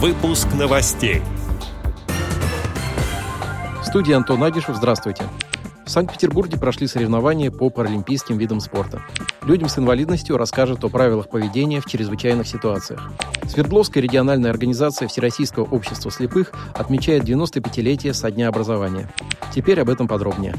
Выпуск новостей. В студии Антон Агишев. Здравствуйте. В Санкт-Петербурге прошли соревнования по паралимпийским видам спорта. Людям с инвалидностью расскажут о правилах поведения в чрезвычайных ситуациях. Свердловская региональная организация Всероссийского общества слепых отмечает 95-летие со дня образования. Теперь об этом подробнее.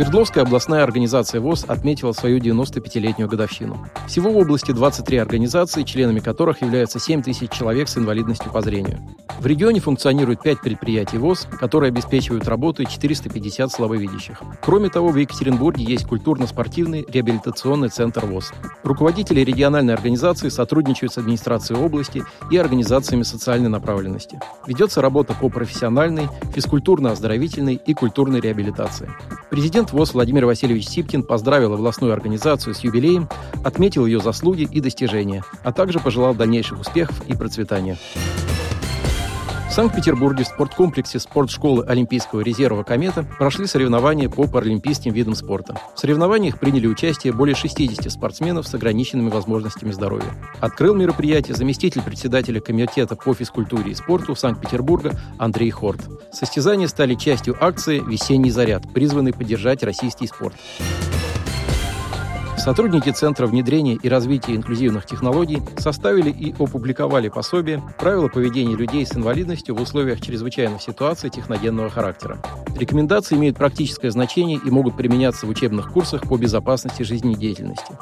Свердловская областная организация ВОЗ отметила свою 95-летнюю годовщину. Всего в области 23 организации, членами которых являются 7 тысяч человек с инвалидностью по зрению. В регионе функционирует 5 предприятий ВОЗ, которые обеспечивают работу 450 слабовидящих. Кроме того, в Екатеринбурге есть культурно-спортивный реабилитационный центр ВОЗ. Руководители региональной организации сотрудничают с администрацией области и организациями социальной направленности. Ведется работа по профессиональной, физкультурно-оздоровительной и культурной реабилитации. Президент ВОЗ Владимир Васильевич Сипкин поздравил областную организацию с юбилеем, отметил ее заслуги и достижения, а также пожелал дальнейших успехов и процветания. В Санкт-Петербурге в спорткомплексе спортшколы Олимпийского резерва «Комета» прошли соревнования по паралимпийским видам спорта. В соревнованиях приняли участие более 60 спортсменов с ограниченными возможностями здоровья. Открыл мероприятие заместитель председателя Комитета по физкультуре и спорту Санкт-Петербурга Андрей Хорт. Состязания стали частью акции «Весенний заряд», призванной поддержать российский спорт. Сотрудники Центра внедрения и развития инклюзивных технологий составили и опубликовали пособие «Правила поведения людей с инвалидностью в условиях чрезвычайных ситуаций техногенного характера». Рекомендации имеют практическое значение и могут применяться в учебных курсах по безопасности жизнедеятельности.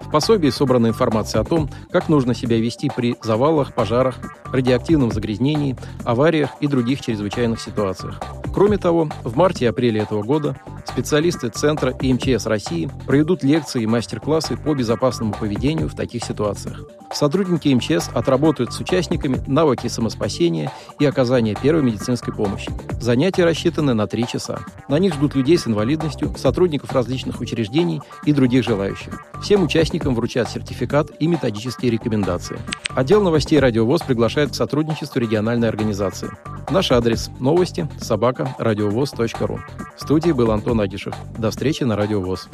В пособии собрана информация о том, как нужно себя вести при завалах, пожарах, радиоактивном загрязнении, авариях и других чрезвычайных ситуациях. Кроме того, в марте и апреле этого года специалисты Центра и МЧС России проведут лекции и мастер-классы по безопасному поведению в таких ситуациях. Сотрудники МЧС отработают с участниками навыки самоспасения и оказания первой медицинской помощи. Занятия рассчитаны на три часа. На них ждут людей с инвалидностью, сотрудников различных учреждений и других желающих. Всем участникам вручат сертификат и методические рекомендации. Отдел новостей «Радиовоз» приглашает к сотрудничеству региональной организации. Наш адрес – новости собака радиовоз.ру. В студии был Антон Агишев. До встречи на Радиовоз.